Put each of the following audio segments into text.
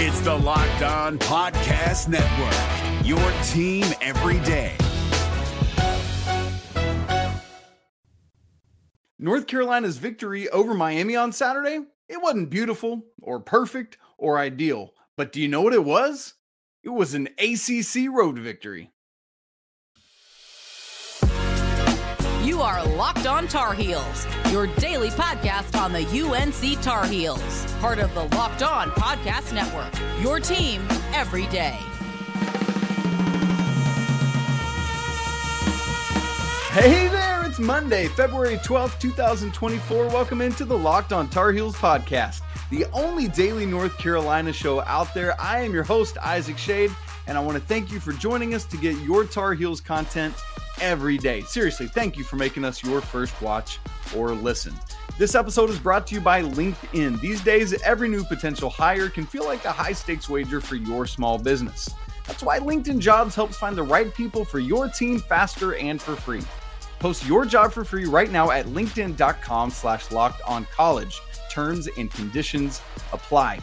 It's the Locked On Podcast Network, your team every day. North Carolina's victory over Miami on Saturday, it wasn't beautiful or perfect or ideal. But do you know what it was? It was an ACC road victory. You are Locked On Tar Heels, your daily podcast on the UNC Tar Heels, part of the Locked On Podcast Network. Your team every day. Hey there, it's Monday, February 12th, 2024. Welcome into the Locked On Tar Heels podcast, the only daily North Carolina show out there. I am your host, Isaac Schade, and I want to thank you for joining us to get your Tar Heels content every day. Seriously, thank you for making us your first watch or listen. This episode is brought to you by LinkedIn. These days, every new potential hire can feel like a high stakes wager for your small business. That's why LinkedIn Jobs helps find the right people for your team faster and for free. Post your job for free right now at linkedin.com slash locked on college. Terms and conditions apply.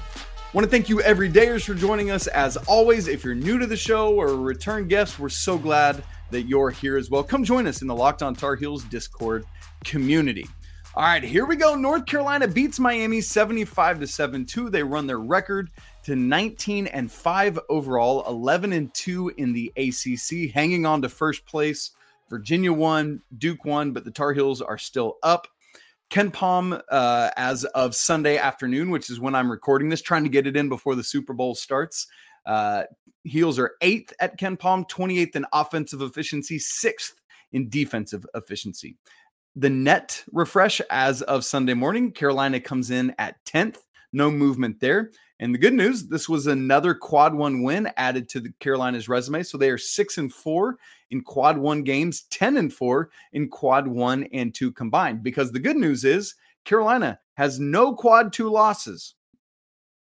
Want to thank you everydayers for joining us. As always, if you're new to the show or a return guest, we're so glad that you're here as well. Come join us in the Locked On Tar Heels Discord community. All right, here we go. North Carolina beats Miami 75 to 7-2. They run their record to 19 and 5 overall, 11 and 2 in the ACC, hanging on to first place. Virginia won, Duke won, but the Tar Heels are still up. KenPom, uh, as of Sunday afternoon, which is when I'm recording this, trying to get it in before the Super Bowl starts. Uh, Heels are eighth at KenPom, 28th in offensive efficiency, sixth in defensive efficiency. The net refresh as of Sunday morning, Carolina comes in at 10th, no movement there. And the good news, this was another quad one win added to the Carolina's resume. So they are six and four in quad one games, 10 and four in quad one and two combined. Because the good news is Carolina has no quad two losses.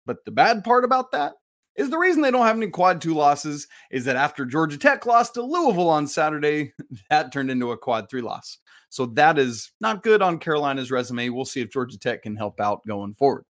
But the bad part about that is the reason they don't have any quad two losses is that after Georgia Tech lost to Louisville on Saturday, that turned into a quad three loss. So that is not good on Carolina's resume. We'll see if Georgia Tech can help out going forward.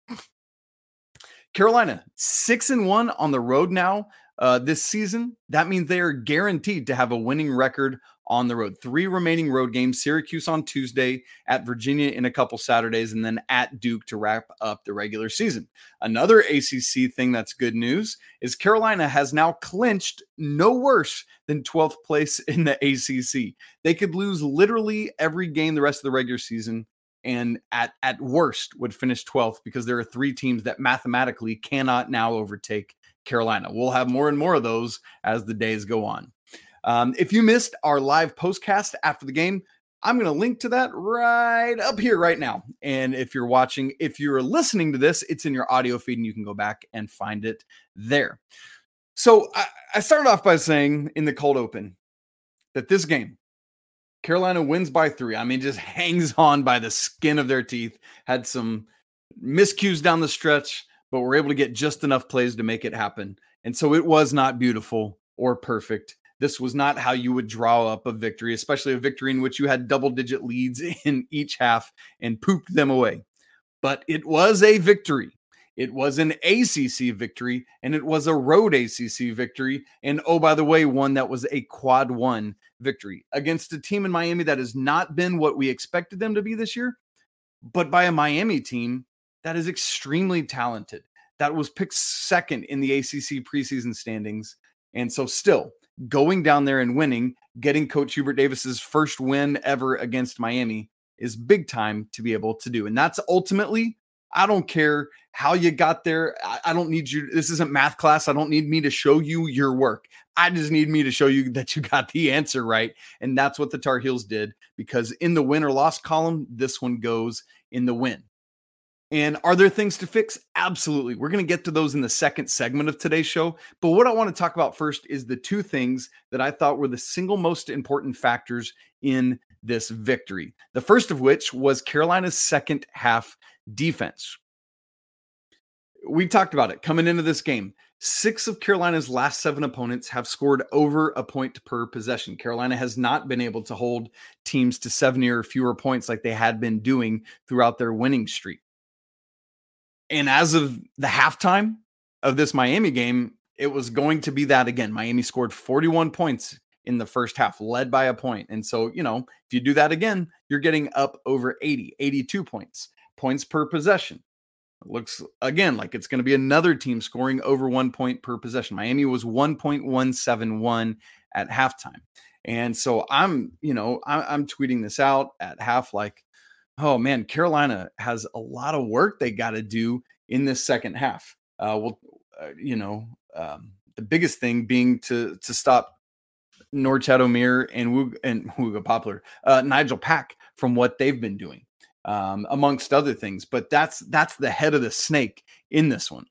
Carolina, six and one on the road now uh, this season. That means they are guaranteed to have a winning record on the road. Three remaining road games Syracuse on Tuesday, at Virginia in a couple Saturdays, and then at Duke to wrap up the regular season. Another ACC thing that's good news is Carolina has now clinched no worse than 12th place in the ACC. They could lose literally every game the rest of the regular season. And at, at worst, would finish 12th because there are three teams that mathematically cannot now overtake Carolina. We'll have more and more of those as the days go on. Um, if you missed our live postcast after the game, I'm going to link to that right up here right now. And if you're watching, if you're listening to this, it's in your audio feed and you can go back and find it there. So I, I started off by saying in the cold open that this game, Carolina wins by three. I mean, just hangs on by the skin of their teeth. Had some miscues down the stretch, but were able to get just enough plays to make it happen. And so it was not beautiful or perfect. This was not how you would draw up a victory, especially a victory in which you had double digit leads in each half and pooped them away. But it was a victory. It was an ACC victory and it was a road ACC victory. And oh, by the way, one that was a quad one victory against a team in Miami that has not been what we expected them to be this year, but by a Miami team that is extremely talented, that was picked second in the ACC preseason standings. And so, still, going down there and winning, getting Coach Hubert Davis's first win ever against Miami is big time to be able to do. And that's ultimately, I don't care how you got there. I, don't need you. This isn't math class. I don't need me to show you your work. I just need me to show you that you got the answer right. And that's what the Tar Heels did because in the win or loss column, this one goes in the win. And are there things to fix? Absolutely. We're going to get to those in the second segment of today's show. But what I want to talk about first is the two things that I thought were the single most important factors in this victory. The first of which was Carolina's second half defense. We talked about it coming into this game. Six of Carolina's last seven opponents have scored over a point per possession. Carolina has not been able to hold teams to 70 or fewer points like they had been doing throughout their winning streak. And as of the halftime, of this Miami game, it was going to be that again. Miami scored 41 points in the first half, led by a point. And so, you know, if you do that again, you're getting up over 80, 82 points, points per possession. It looks again like it's going to be another team scoring over one point per possession. Miami was 1.171 at halftime. And so I'm, you know, I'm, I'm tweeting this out at half like, oh man, Carolina has a lot of work they got to do in this second half. Uh, well, uh, you know, um, the biggest thing being to to stop Norchad Omier and Woog, and Wooga Poplar, uh, Nijel Pack from what they've been doing, um, amongst other things. But that's that's the head of the snake in this one.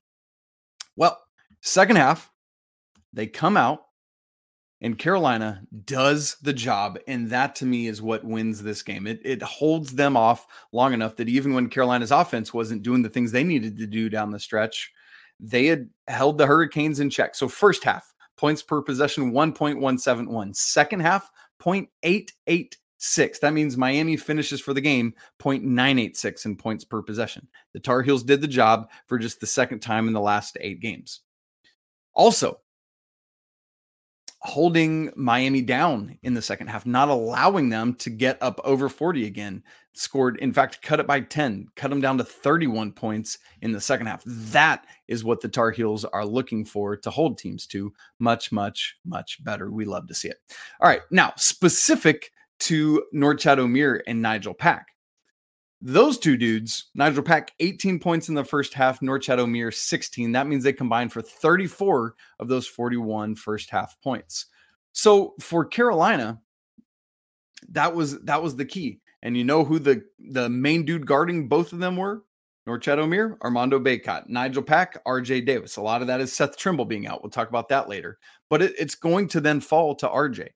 Well, second half, they come out and Carolina does the job. And that to me is what wins this game. It, it holds them off long enough that even when Carolina's offense wasn't doing the things they needed to do down the stretch, they had held the Hurricanes in check. So, first half, points per possession 1.171. Second half, 0.886. That means Miami finishes for the game 0.986 in points per possession. The Tar Heels did the job for just the second time in the last eight games. Also, holding Miami down in the second half, not allowing them to get up over 40 again. Scored, in fact, cut it by 10, cut them down to 31 points in the second half. That is what the Tar Heels are looking for to hold teams to much, much, much better. We love to see it. All right. Now, specific to Norchad Omier and Nijel Pack. Those two dudes, Nijel Pack, 18 points in the first half, Norchad Omier, 16. That means they combined for 34 of those 41 first half points. So for Carolina, that was that was the key. And you know who the the main dude guarding both of them were? Norchad Omier, Armando Bacot, Nijel Pack, RJ Davis. A lot of that is Seth Trimble being out. We'll talk about that later. But it, it's going to then fall to RJ.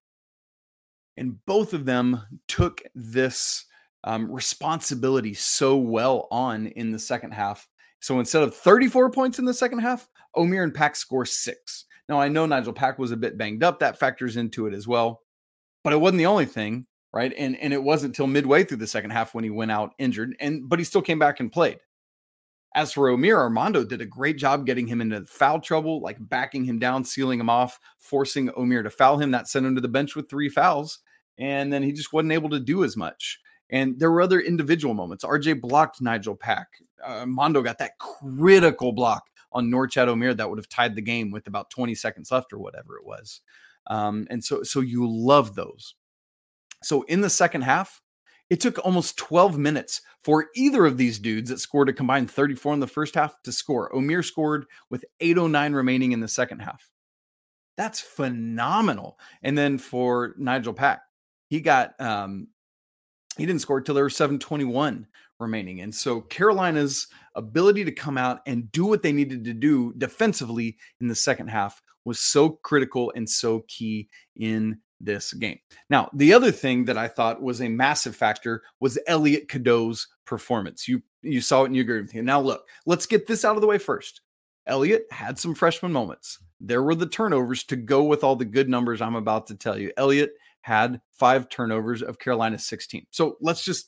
And both of them took this um, responsibility so well on in the second half. So instead of 34 points in the second half, Omier and Pack score six. Now I know Nijel Pack was a bit banged up. That factors into it as well. But it wasn't the only thing, right? And and it wasn't until midway through the second half when he went out injured. And but he still came back and played. As for Omier, Armando did a great job getting him into foul trouble, like backing him down, sealing him off, forcing Omier to foul him. That sent him to the bench with three fouls. And then he just wasn't able to do as much. And there were other individual moments. RJ blocked Nijel Pack. Uh, Mondo got that critical block on Norchad Omier that would have tied the game with about 20 seconds left or whatever it was. Um, and so, so you love those. So in the second half, it took almost 12 minutes for either of these dudes that scored a combined 34 in the first half to score. Omier scored with 809 remaining in the second half. That's phenomenal. And then for Nijel Pack, he got um, he didn't score till there were 721 remaining. And so Carolina's ability to come out and do what they needed to do defensively in the second half was so critical and so key in this game. Now, the other thing that I thought was a massive factor was Elliot Cadeau's performance. You you saw it and you agreed with me. Now look, let's get this out of the way first. Elliot had some freshman moments. There were the turnovers to go with all the good numbers I'm about to tell you. Elliot had five turnovers of Carolina's 16. So let's just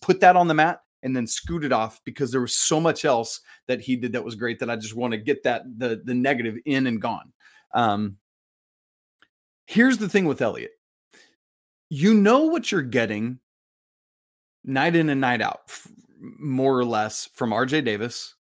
put that on the mat and then scoot it off because there was so much else that he did that was great that I just want to get that the the negative in and gone. Um, here's the thing with Elliot. You know what you're getting night in and night out, more or less, from RJ Davis,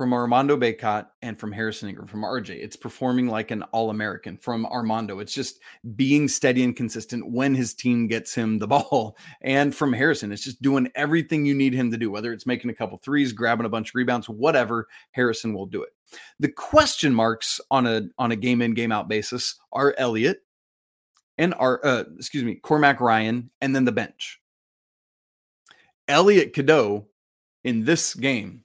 from Armando Bacot and from Harrison Ingram from RJ. It's performing like an All American from Armando. It's just being steady and consistent when his team gets him the ball. And from Harrison, it's just doing everything you need him to do, whether it's making a couple threes, grabbing a bunch of rebounds, whatever. Harrison will do it. The question marks on a on a game in game out basis are Elliot and our uh, excuse me Cormac Ryan and then the bench. Elliot Cadeau in this game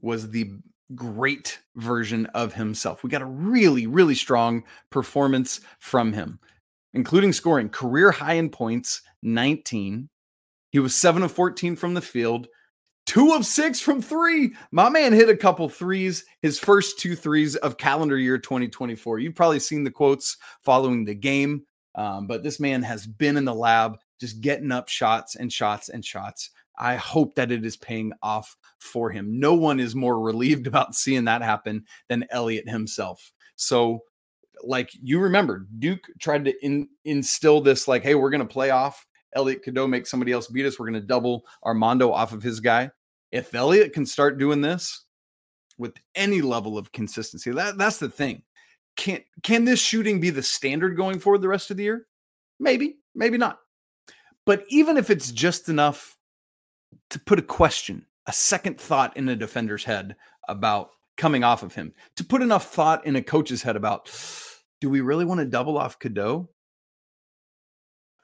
was the great version of himself. We got a really, really strong performance from him, including scoring career high in points 19. He was 7 of 14 from the field, two of six from three. My man hit a couple threes, his first two threes of calendar year 2024. You've probably seen the quotes following the game, um, but this man has been in the lab just getting up shots and shots and shots I hope that it is paying off for him. No one is more relieved about seeing that happen than Elliot himself. So, like you remember, Duke tried to in, instill this like, hey, we're going to play off Elliot Cadeau, make somebody else beat us. We're going to double Armando off of his guy. If Elliot can start doing this with any level of consistency, that, that's the thing. Can can this shooting be the standard going forward the rest of the year? Maybe, maybe not. But even if it's just enough to put a question, a second thought in a defender's head about coming off of him, to put enough thought in a coach's head about, do we really want to double off Cadeau?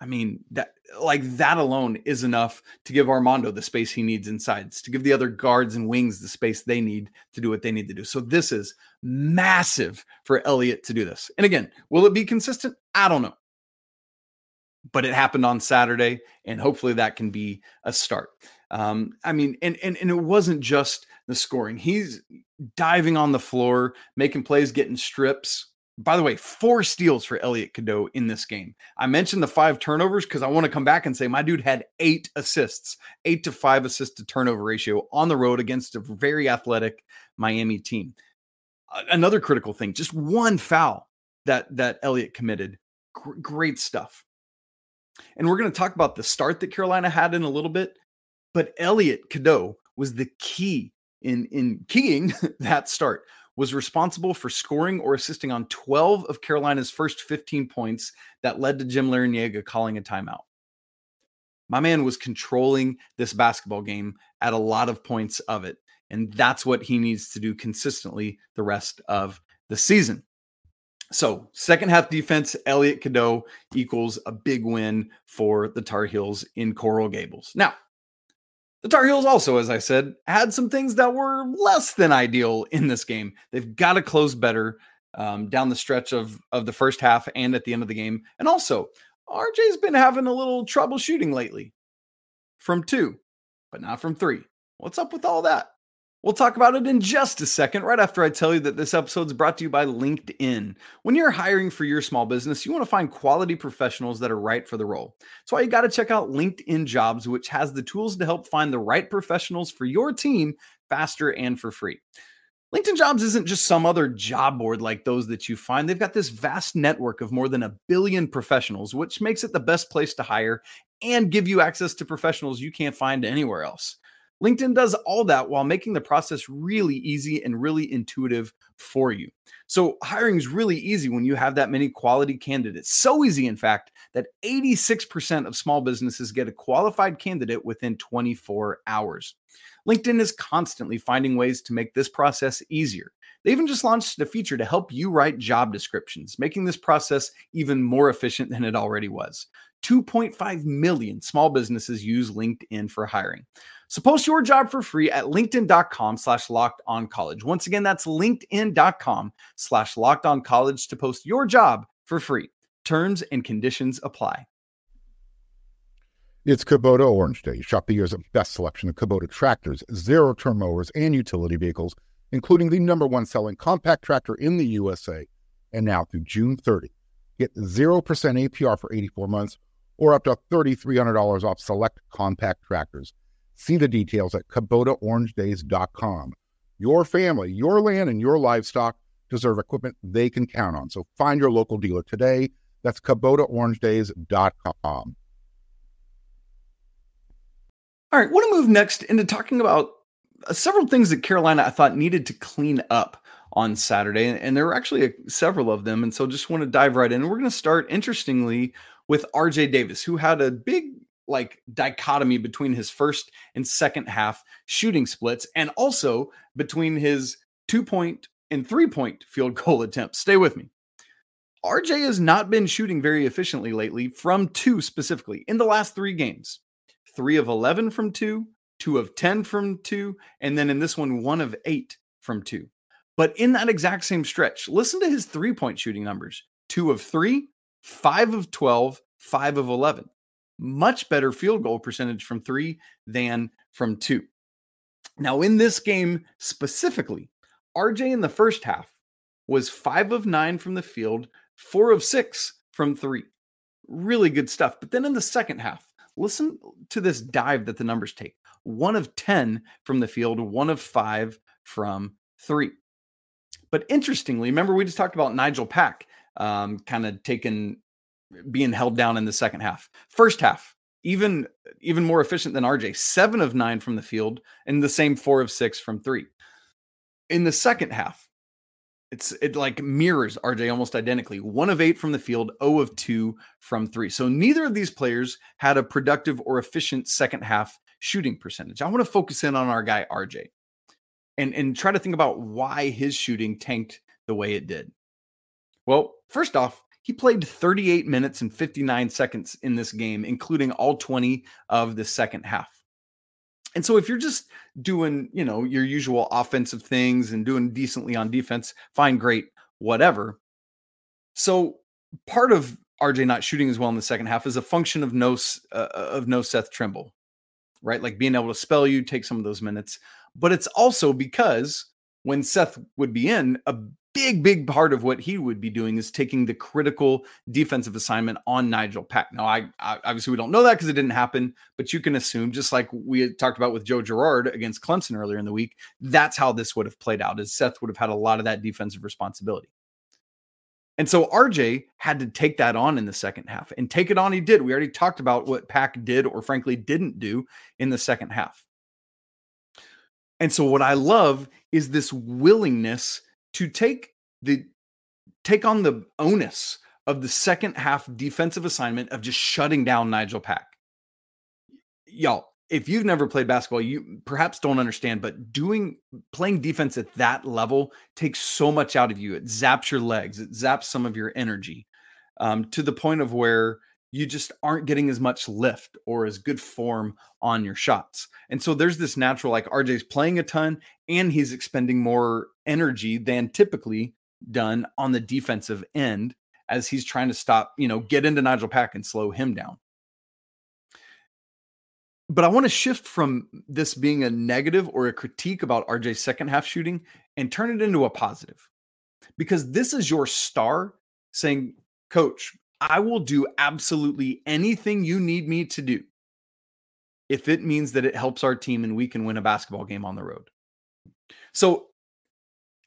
I mean, that like that alone is enough to give Armando the space he needs inside, to give the other guards and wings the space they need to do what they need to do. So this is massive for Elliot to do this. And again, will it be consistent? I don't know. But it happened on Saturday, and hopefully that can be a start. Um, I mean, and and and it wasn't just the scoring. He's diving on the floor, making plays, getting strips by the way, four steals for Elliot Cadeau in this game. I mentioned the five turnovers because I want to come back and say my dude had eight assists, eight to five assist to turnover ratio on the road against a very athletic Miami team. Another critical thing, just one foul that that Elliot committed. Great stuff. And we're going to talk about the start that Carolina had in a little bit, but Elliot Cadeau was the key in in keying that start was responsible for scoring or assisting on 12 of Carolina's first 15 points that led to Jim Larrañaga calling a timeout. My man was controlling this basketball game at a lot of points of it. And that's what he needs to do consistently the rest of the season. So, second half defense, Elliot Cadeau equals a big win for the Tar Heels in Coral Gables. Now, the Tar Heels also, as I said, had some things that were less than ideal in this game. They've got to close better um, down the stretch of, of the first half and at the end of the game. And also, RJ's been having a little trouble shooting lately from two, but not from three. What's up with all that? We'll talk about it in just a second, right after I tell you that this episode is brought to you by LinkedIn. When you're hiring for your small business, you want to find quality professionals that are right for the role. That's why you got to check out LinkedIn Jobs, which has the tools to help find the right professionals for your team faster and for free. LinkedIn Jobs isn't just some other job board like those that you find. They've got this vast network of more than a billion professionals, which makes it the best place to hire and give you access to professionals you can't find anywhere else. LinkedIn does all that while making the process really easy and really intuitive for you. So, hiring is really easy when you have that many quality candidates. So easy, in fact, that 86% of small businesses get a qualified candidate within 24 hours. LinkedIn is constantly finding ways to make this process easier. They even just launched a feature to help you write job descriptions, making this process even more efficient than it already was. 2.5 million small businesses use LinkedIn for hiring. So post your job for free at linkedin.com slash locked on college. Once again, that's linkedin.com slash locked on college to post your job for free. Terms and conditions apply. It's Kubota Orange Day. Shop the year's best selection of Kubota tractors, zero turn mowers, and utility vehicles, including the number one selling compact tractor in the USA. And now through June 30, get 0% APR for 84 months or up to $3,300 off select compact tractors. See the details at KubotaOrangeDays.com. Your family, your land, and your livestock deserve equipment they can count on. So find your local dealer today. That's KubotaOrangeDays.com. All right, want to move next into talking about uh, several things that Carolina I thought needed to clean up on Saturday, and there were actually several of them. And so just want to dive right in. We're going to start, interestingly, with RJ Davis, who had a big like dichotomy between his first and second half shooting splits and also between his two point and three point field goal attempts. Stay with me. RJ has not been shooting very efficiently lately from two specifically in the last three games three of 11 from two, two of 10 from two, and then in this one, one of eight from two. But in that exact same stretch, listen to his three point shooting numbers two of three, five of 12, five of 11 much better field goal percentage from three than from two. Now, in this game specifically, RJ in the first half was five of nine from the field, four of six from three. Really good stuff. But then in the second half, listen to this dive that the numbers take one of 10 from the field, one of five from three. But interestingly, remember we just talked about Nijel Pack um, kind of taking being held down in the second half. First half, even even more efficient than RJ, seven of nine from the field, and the same four of six from three. In the second half, it's it like mirrors RJ almost identically. One of eight from the field, O of two from three. So neither of these players had a productive or efficient second half shooting percentage. I want to focus in on our guy RJ and and try to think about why his shooting tanked the way it did. Well, first off, he played 38 minutes and 59 seconds in this game, including all 20 of the second half. And so if you're just doing, you know, your usual offensive things and doing decently on defense, fine, great, whatever. So part of RJ not shooting as well in the second half is a function of no uh, of no Seth Trimble, right? Like being able to spell you, take some of those minutes. But it's also because when Seth would be in, a big, big part of what he would be doing is taking the critical defensive assignment on Nijel Pack. Now, I, I obviously we don't know that because it didn't happen, but you can assume, just like we talked about with Joe Girard against Clemson earlier in the week, that's how this would have played out. Is Seth would have had a lot of that defensive responsibility. And so RJ had to take that on in the second half and take it on. He did. We already talked about what Pack did or frankly didn't do in the second half. And so what I love is this willingness to take the take on the onus of the second half defensive assignment of just shutting down Nijel Pack. Y'all, if you've never played basketball, you perhaps don't understand, but doing playing defense at that level takes so much out of you. It zaps your legs, it zaps some of your energy um, to the point of where you just aren't getting as much lift or as good form on your shots. And so there's this natural like RJ's playing a ton and he's expending more energy than typically done on the defensive end as he's trying to stop, you know, get into Nijel Pack and slow him down. But I want to shift from this being a negative or a critique about RJ's second half shooting and turn it into a positive. Because this is your star saying, Coach, I will do absolutely anything you need me to do if it means that it helps our team and we can win a basketball game on the road. So,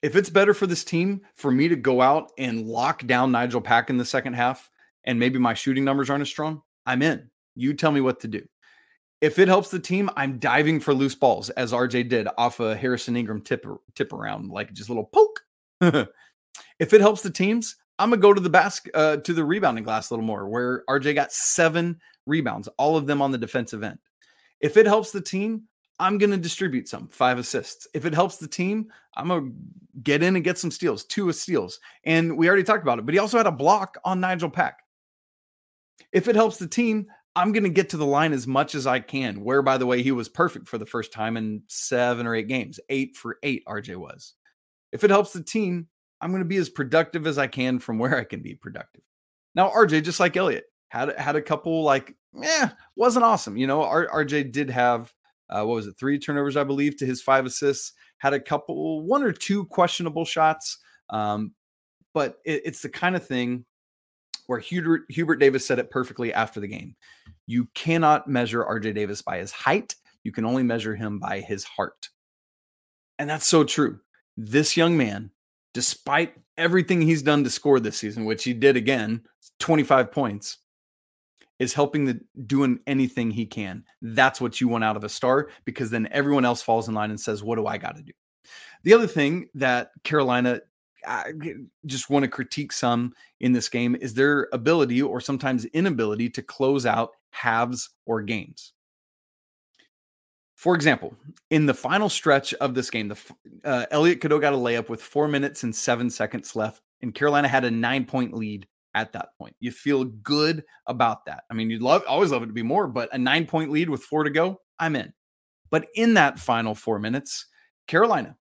if it's better for this team for me to go out and lock down Nijel Pack in the second half and maybe my shooting numbers aren't as strong, I'm in. You tell me what to do. If it helps the team, I'm diving for loose balls as RJ did off a Harrison Ingram tip tip around like just a little poke. if it helps the teams, I'm gonna go to the basket uh, to the rebounding glass a little more, where RJ got seven rebounds, all of them on the defensive end. If it helps the team, I'm gonna distribute some five assists. If it helps the team, I'm gonna get in and get some steals, two steals. And we already talked about it, but he also had a block on Nijel Pack. If it helps the team, I'm to get to the line as much as I can. Where, by the way, he was perfect for the first time in seven or eight games. Eight for eight, RJ was. If it helps the team, I'm going to be as productive as I can from where I can be productive. Now, RJ, just like Elliot, had had a couple like, yeah, wasn't awesome. You know, R- RJ did have uh, what was it, three turnovers, I believe, to his five assists. Had a couple, one or two questionable shots, um, but it, it's the kind of thing where Hubert, Hubert Davis said it perfectly after the game. You cannot measure RJ Davis by his height. You can only measure him by his heart. And that's so true. This young man despite everything he's done to score this season, which he did again, 25 points, is helping the doing anything he can. That's what you want out of a star because then everyone else falls in line and says, "What do I got to do?" The other thing that Carolina I just want to critique some in this game is their ability or sometimes inability to close out halves or games. For example, in the final stretch of this game, the uh, Elliot Cadeau got a layup with four minutes and seven seconds left, and Carolina had a nine point lead at that point. You feel good about that. I mean, you'd love always love it to be more, but a nine point lead with four to go, I'm in. But in that final four minutes, Carolina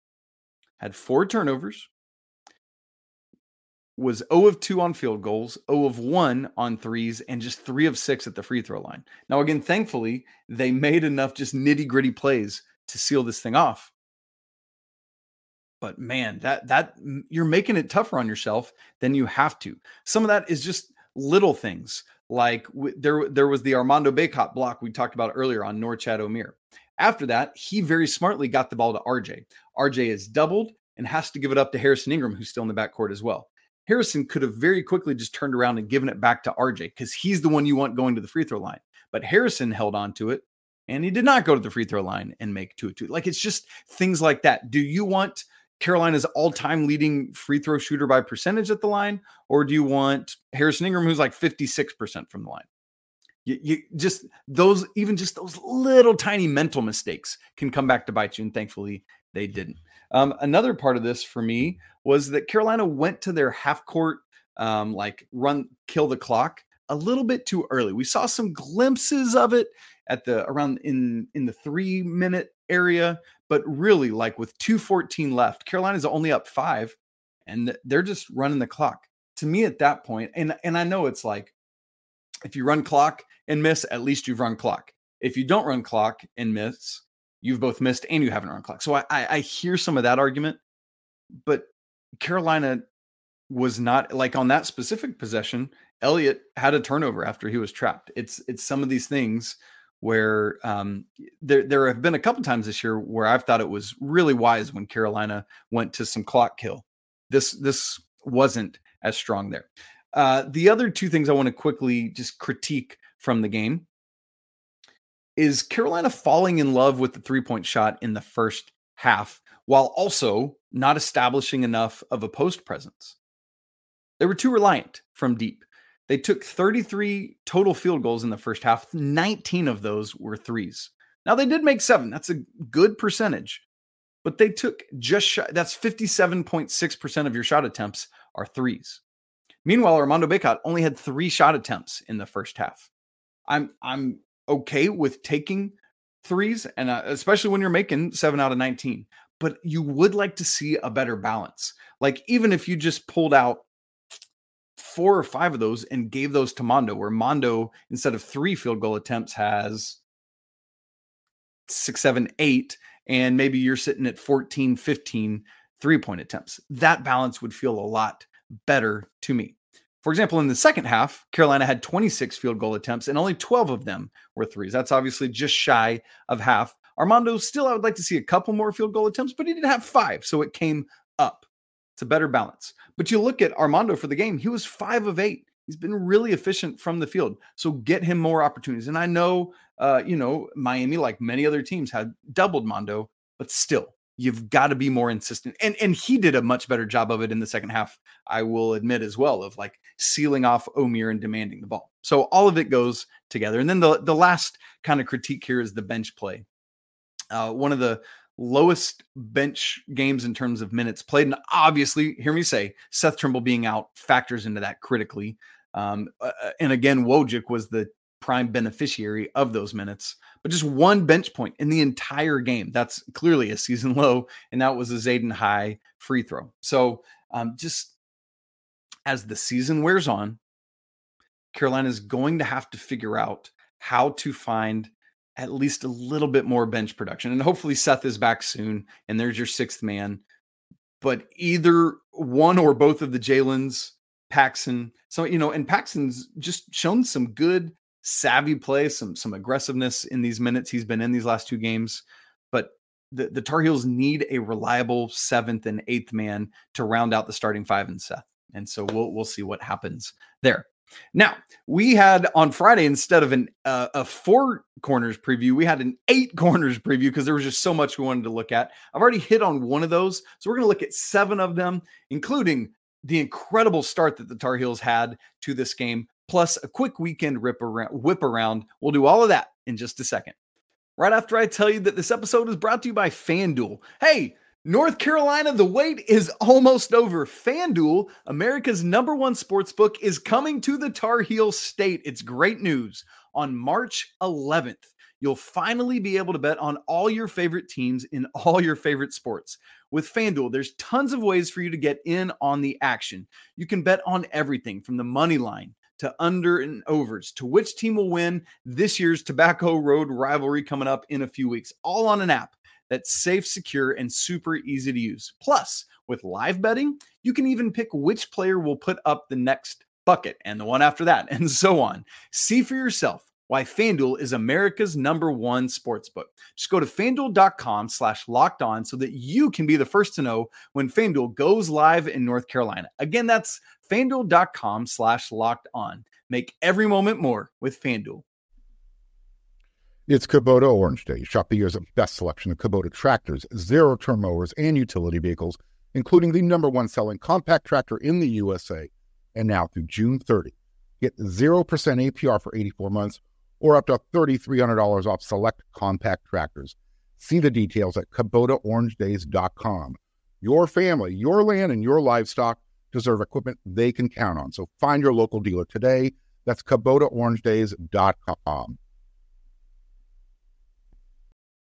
had four turnovers, was 0 of 2 on field goals, 0 of 1 on threes, and just 3 of 6 at the free throw line. Now, again, thankfully, they made enough just nitty gritty plays to seal this thing off. But man, that that you're making it tougher on yourself than you have to. Some of that is just little things like w- there there was the Armando Bacot block we talked about earlier on Norchad Omier. After that, he very smartly got the ball to RJ. RJ is doubled and has to give it up to Harrison Ingram, who's still in the backcourt as well. Harrison could have very quickly just turned around and given it back to RJ because he's the one you want going to the free throw line. But Harrison held on to it and he did not go to the free throw line and make two two. Like it's just things like that. Do you want Carolina's all-time leading free throw shooter by percentage at the line, or do you want Harrison Ingram, who's like 56% from the line? You, you, just those, even just those little tiny mental mistakes can come back to bite you. And thankfully, they didn't. Um, another part of this for me was that Carolina went to their half court, um, like run, kill the clock a little bit too early. We saw some glimpses of it at the around in in the three minute area, but really like with 214 left, Carolina's only up five, and they're just running the clock. To me, at that point, and and I know it's like if you run clock and miss, at least you've run clock. If you don't run clock and miss, you've both missed and you haven't run clock. So I, I, hear some of that argument, but Carolina was not like on that specific possession. Elliot had a turnover after he was trapped. It's it's some of these things where um, there there have been a couple times this year where I've thought it was really wise when Carolina went to some clock kill. This this wasn't as strong there. Uh, the other two things I want to quickly just critique from the game is Carolina falling in love with the three point shot in the first half while also not establishing enough of a post presence. They were too reliant from deep. They took 33 total field goals in the first half. 19 of those were threes. Now they did make seven. That's a good percentage, but they took just that's 57.6% of your shot attempts are threes. Meanwhile, Armando Bacot only had three shot attempts in the first half. I'm I'm okay with taking threes, and uh, especially when you're making seven out of 19. But you would like to see a better balance. Like even if you just pulled out four or five of those and gave those to Mondo, where Mondo, instead of three field goal attempts, has six, seven, eight, and maybe you're sitting at 14, 15 three point attempts. That balance would feel a lot better to me. For example, in the second half, Carolina had 26 field goal attempts and only 12 of them were threes. That's obviously just shy of half. Armando still, I would like to see a couple more field goal attempts, but he did have five, so it came up. It's a better balance. But you look at Armando for the game, he was five of eight. He's been really efficient from the field. So get him more opportunities. And I know, uh, you know, Miami, like many other teams, had doubled Mondo, but still, you've got to be more insistent. And and he did a much better job of it in the second half, I will admit as well, of like sealing off Omier and demanding the ball. So all of it goes together. And then the the last kind of critique here is the bench play. Uh, one of the lowest bench games in terms of minutes played. And obviously, hear me say, Seth Trimble being out factors into that critically. Um, uh, uh and again, Wojcik was the prime beneficiary of those minutes, but just one bench point in the entire game. That's clearly a season low, and that was a Zayden High free throw. So um, just as the season wears on, Carolina is going to have to figure out how to find at least a little bit more bench production. And hopefully Seth is back soon and there's your sixth man. But either one or both of the Jalen's, Paxson. So, you know, and Paxson's just shown some good savvy play, some some aggressiveness in these minutes he's been in these last two games. But the, the Tar Heels need a reliable seventh and eighth man to round out the starting five and Seth. And so we'll we'll see what happens there. Now, we had on Friday, instead of an, uh, a four corners preview, we had an eight corners preview because there was just so much we wanted to look at. I've already hit on one of those. So we're going to look at seven of them, including the incredible start that the Tar Heels had to this game, plus a quick weekend rip around, whip around. We'll do all of that in just a second. Right after I tell you that this episode is brought to you by FanDuel. Hey, North Carolina, the wait is almost over. FanDuel, America's number one sports book, is coming to the Tar Heel state. It's great news. On March 11th, you'll finally be able to bet on all your favorite teams in all your favorite sports. With FanDuel, there's tons of ways for you to get in on the action. You can bet on everything from the money line to under and overs to which team will win this year's Tobacco Road rivalry coming up in a few weeks, all on an app that's safe, secure, and super easy to use. Plus, with live betting, you can even pick which player will put up the next bucket and the one after that, and so on. See for yourself why FanDuel is America's number one sports book. Just go to fanduel.com slash locked on so that you can be the first to know when FanDuel goes live in North Carolina. Again, that's fanduel.com slash locked on. Make every moment more with FanDuel. It's Kubota Orange Day. Shop the year's best selection of Kubota tractors, zero turn mowers, and utility vehicles, including the number one selling compact tractor in the USA. And now through June 30, get 0% APR for 84 months or up to $3,300 off select compact tractors. See the details at KubotaOrangeDays.com. Your family, your land, and your livestock deserve equipment they can count on. So find your local dealer today. That's KubotaOrangeDays.com.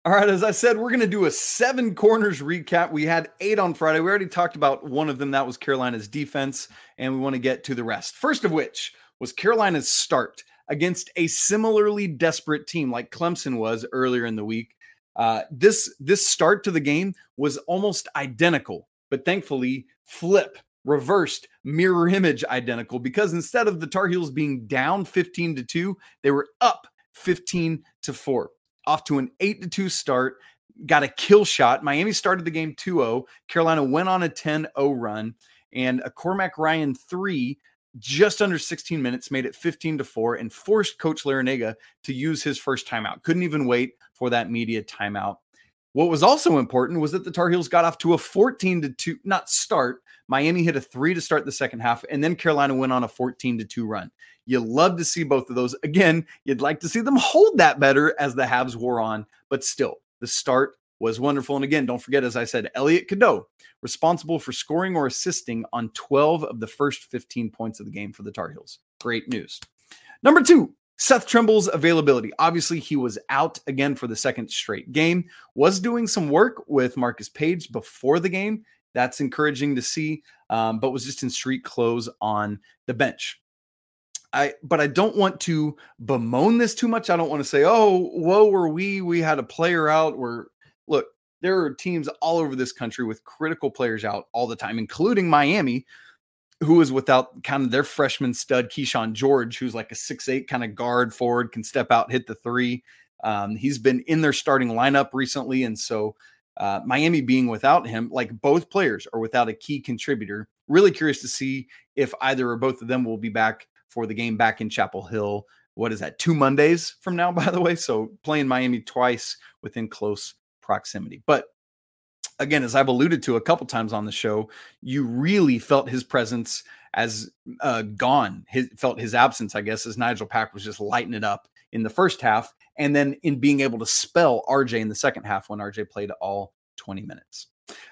All right, as I said, we're going to do a seven corners recap. We had eight on Friday. We already talked about one of them. That was Carolina's defense, and we want to get to the rest. First of which was Carolina's start against a similarly desperate team like Clemson was earlier in the week. Uh, this this start to the game was almost identical, but thankfully flip reversed mirror image identical because instead of the Tar Heels being down 15 to 2, they were up 15 to 4. Off to an 8 to 2 start, got a kill shot. Miami started the game 2-0. Carolina went on a 10-0 run and a Cormac Ryan 3 just under 16 minutes, made it 15 to 4, and forced Coach Larrañaga to use his first timeout. Couldn't even wait for that media timeout. What was also important was that the Tar Heels got off to a 14 to 2, not start. Miami hit a three to start the second half, and then Carolina went on a 14 to 2 run. You love to see both of those. Again, you'd like to see them hold that better as the halves wore on, but still, the start was wonderful. And again, don't forget, as I said, Elliot Cadeau, responsible for scoring or assisting on 12 of the first 15 points of the game for the Tar Heels. Great news. Number two, Seth Trimble's availability. Obviously, he was out again for the second straight game, was doing some work with Marcus Paige before the game. That's encouraging to see, um, but was just in street clothes on the bench. I but I don't want to bemoan this too much. I don't want to say, "Oh, whoa, were we? We had a player out. We're look, there are teams all over this country with critical players out all the time, including Miami, who is without kind of their freshman stud, Kyshawn George, who's like a six-eight kind of guard forward, can step out, hit the three. Um, he's been in their starting lineup recently. And so uh, Miami being without him, like both players are without a key contributor. Really curious to see if either or both of them will be back for the game back in Chapel Hill. What is that? Two Mondays from now, by the way. So playing Miami twice within close proximity. But again, as I've alluded to a couple times on the show, you really felt his presence as uh, gone. His, felt his absence, I guess, as Nijel Pack was just lighting it up in the first half, and then in being able to spell RJ in the second half when RJ played all 20 minutes.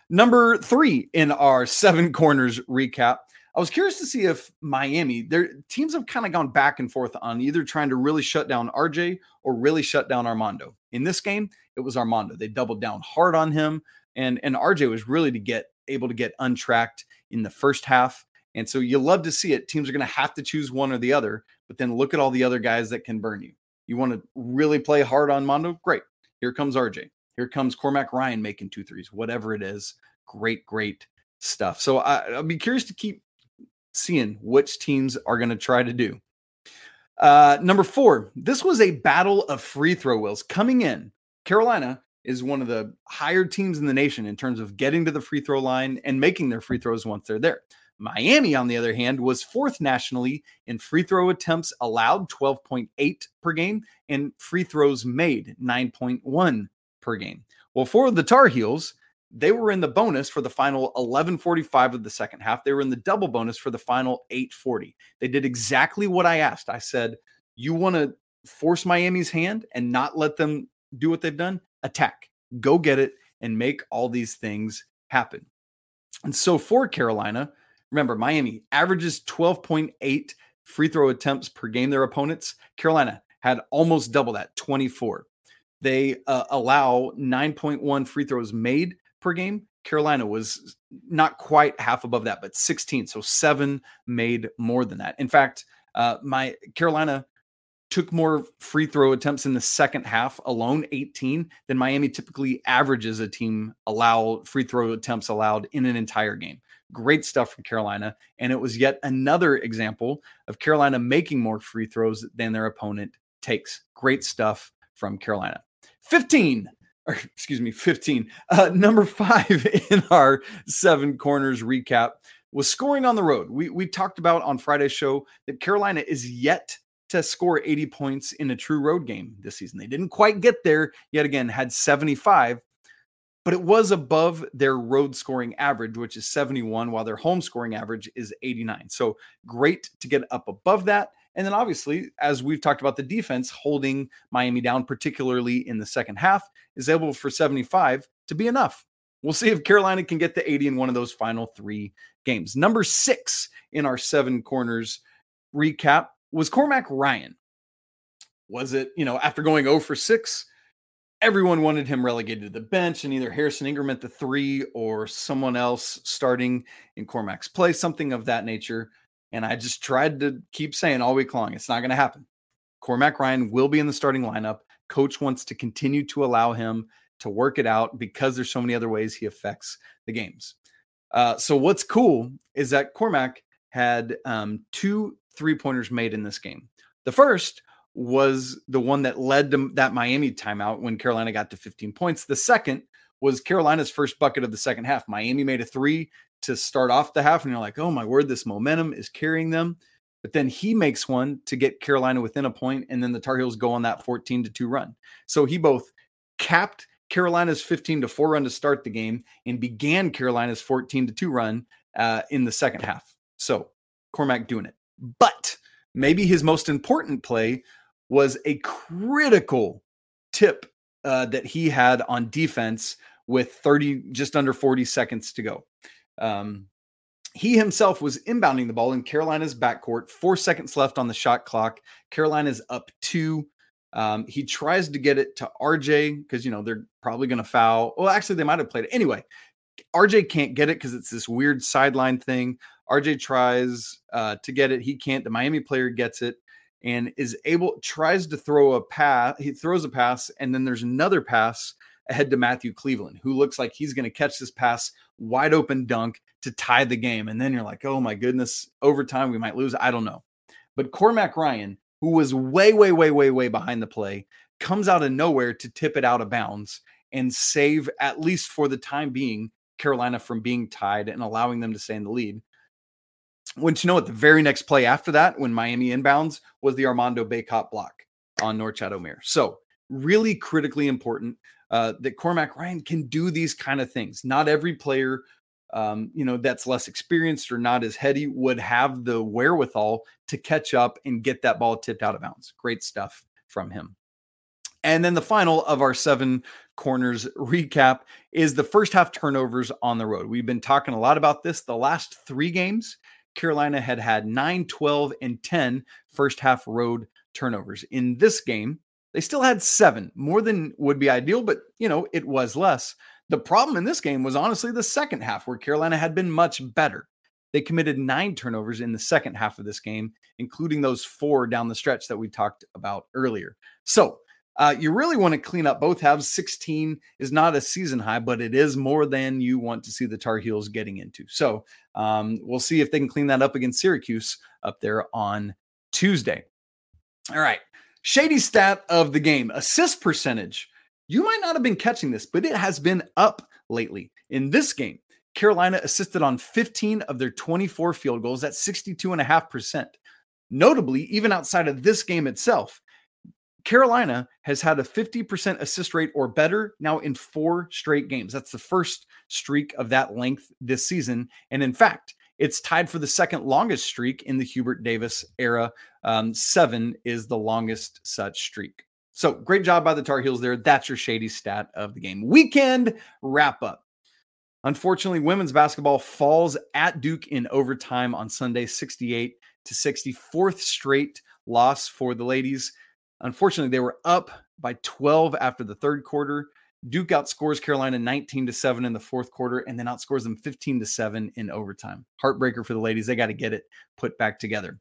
Number three in our seven corners recap. I was curious to see if Miami, their teams have kind of gone back and forth on either trying to really shut down RJ or really shut down Armando. In this game, it was Armando. They doubled down hard on him, and and RJ was really to get able to get untracked in the first half. And so you love to see it. Teams are going to have to choose one or the other, but then look at all the other guys that can burn you. You want to really play hard on Mondo? Great. Here comes RJ. Here comes Cormac Ryan making two threes, whatever it is. Great, great stuff. So I, I'll be curious to keep seeing which teams are going to try to do. Uh, number four, this was a battle of free throw wills coming in. Carolina is one of the higher teams in the nation in terms of getting to the free throw line and making their free throws once they're there. Miami, on the other hand, was fourth nationally in free throw attempts allowed, 12.8 per game, and free throws made, 9.1 per game. Well, for the Tar Heels, they were in the bonus for the final 1145 of the second half. They were in the double bonus for the final 840. They did exactly what I asked. I said, You want to force Miami's hand and not let them do what they've done? Attack, go get it, and make all these things happen. And so for Carolina, remember, Miami averages 12.8 free throw attempts per game, their opponents. Carolina had almost double that, 24. They uh, allow 9.1 free throws made per game. Carolina was not quite half above that, but 16. So seven made more than that. In fact, uh, my Carolina took more free throw attempts in the second half alone, 18, than Miami typically averages a team allow free throw attempts allowed in an entire game. Great stuff from Carolina. And it was yet another example of Carolina making more free throws than their opponent takes. Great stuff from Carolina. 15 or excuse me, 15. Uh, number five in our seven corners recap was scoring on the road. We we talked about on Friday's show that Carolina is yet to score 80 points in a true road game this season. They didn't quite get there yet again, had 75, but it was above their road scoring average, which is 71, while their home scoring average is 89. So great to get up above that. And then obviously, as we've talked about the defense holding Miami down, particularly in the second half, is able for 75 to be enough. We'll see if Carolina can get to 80 in one of those final three games. Number six in our seven corners recap was Cormac Ryan. Was it, you know, after going 0 for 6, everyone wanted him relegated to the bench and either Harrison Ingram at the three or someone else starting in Cormac's place, something of that nature. And I just tried to keep saying all week long, it's not going to happen. Cormac Ryan will be in the starting lineup. Coach wants to continue to allow him to work it out because there's so many other ways he affects the games. Uh, so what's cool is that Cormac had um, two three pointers made in this game. The first was the one that led to that Miami timeout when Carolina got to 15 points. The second was Carolina's first bucket of the second half. Miami made a three to start off the half, and you're like, oh my word, this momentum is carrying them. But then he makes one to get Carolina within a point, and then the Tar Heels go on that 14 to 2 run. So he both capped Carolina's 15 to 4 run to start the game and began Carolina's 14 to 2 run uh, in the second half. So Cormac doing it. But maybe his most important play was a critical tip uh, that he had on defense with 30, just under 40 seconds to go. Um, he himself was inbounding the ball in Carolina's backcourt, four seconds left on the shot clock. Carolina's up two. Um, he tries to get it to RJ because, you know, they're probably going to foul. Well, actually, they might have played it. Anyway, RJ can't get it because it's this weird sideline thing. RJ tries uh, to get it. He can't. The Miami player gets it and is able, tries to throw a pass. He throws a pass, and then there's another pass ahead to Matthew Cleveland, who looks like he's going to catch this pass wide open dunk to tie the game. And then you're like, oh my goodness, overtime, we might lose. I don't know. But Cormac Ryan, who was way, way, way, way, way behind the play, comes out of nowhere to tip it out of bounds and save, at least for the time being, Carolina from being tied and allowing them to stay in the lead. Once you know what, the very next play after that, when Miami inbounds, was the Armando Bacot block on Norchad Omier. So, really critically important uh, that Cormac Ryan can do these kind of things. Not every player, um, you know, that's less experienced or not as heady would have the wherewithal to catch up and get that ball tipped out of bounds. Great stuff from him. And then the final of our seven corners recap is the first half turnovers on the road. We've been talking a lot about this. The last three games, Carolina had had 9, 12, and 10 first half road turnovers. In this game, they still had seven, more than would be ideal, but you know, it was less. The problem in this game was honestly the second half, where Carolina had been much better. They committed nine turnovers in the second half of this game, including those four down the stretch that we talked about earlier. So, uh, you really want to clean up both halves. 16 is not a season high, but it is more than you want to see the Tar Heels getting into. So um, we'll see if they can clean that up against Syracuse up there on Tuesday. All right. Shady stat of the game assist percentage. You might not have been catching this, but it has been up lately. In this game, Carolina assisted on 15 of their 24 field goals. That's 62.5%. Notably, even outside of this game itself, Carolina has had a 50% assist rate or better now in four straight games. That's the first streak of that length this season. And in fact, it's tied for the second longest streak in the Hubert Davis era. Um, seven is the longest such streak. So great job by the Tar Heels there. That's your shady stat of the game. Weekend wrap up. Unfortunately, women's basketball falls at Duke in overtime on Sunday, 68 to 64th straight loss for the ladies. Unfortunately, they were up by 12 after the third quarter. Duke outscores Carolina 19 to 7 in the fourth quarter and then outscores them 15 to 7 in overtime. Heartbreaker for the ladies. They got to get it put back together.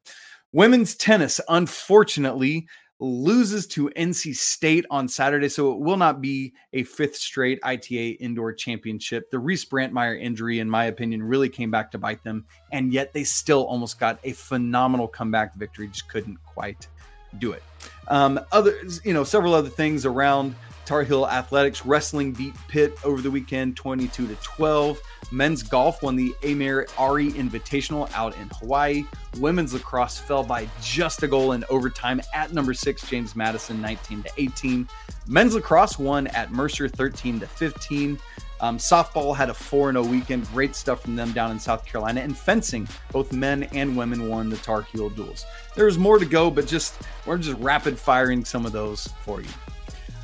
Women's tennis, unfortunately, loses to NC State on Saturday, so it will not be a fifth straight ITA indoor championship. The Reese Brantmeier injury, in my opinion, really came back to bite them, and yet they still almost got a phenomenal comeback victory, just couldn't quite do it. Um, other, you know, several other things around Tar Heel Athletics wrestling beat Pitt over the weekend 22 to 12. Men's golf won the Amer Ari Invitational out in Hawaii. Women's lacrosse fell by just a goal in overtime at number 6 James Madison 19 to 18. Men's lacrosse won at Mercer 13 to 15. Um, softball had a 4 0 weekend. Great stuff from them down in South Carolina. And fencing, both men and women won the Tar Heel duels. There's more to go, but just we're just rapid firing some of those for you.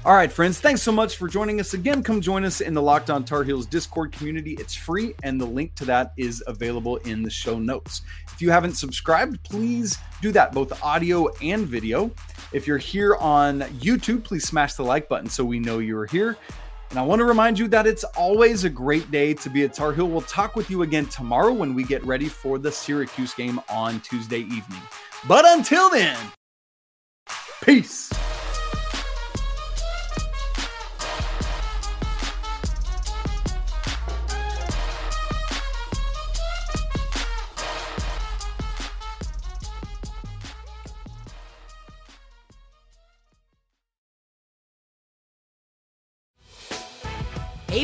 All right, friends, thanks so much for joining us again. Come join us in the Locked On Tar Heels Discord community. It's free, and the link to that is available in the show notes. If you haven't subscribed, please do that, both audio and video. If you're here on YouTube, please smash the like button so we know you're here. And I want to remind you that it's always a great day to be a Tar Heel. We'll talk with you again tomorrow when we get ready for the Syracuse game on Tuesday evening. But until then, peace.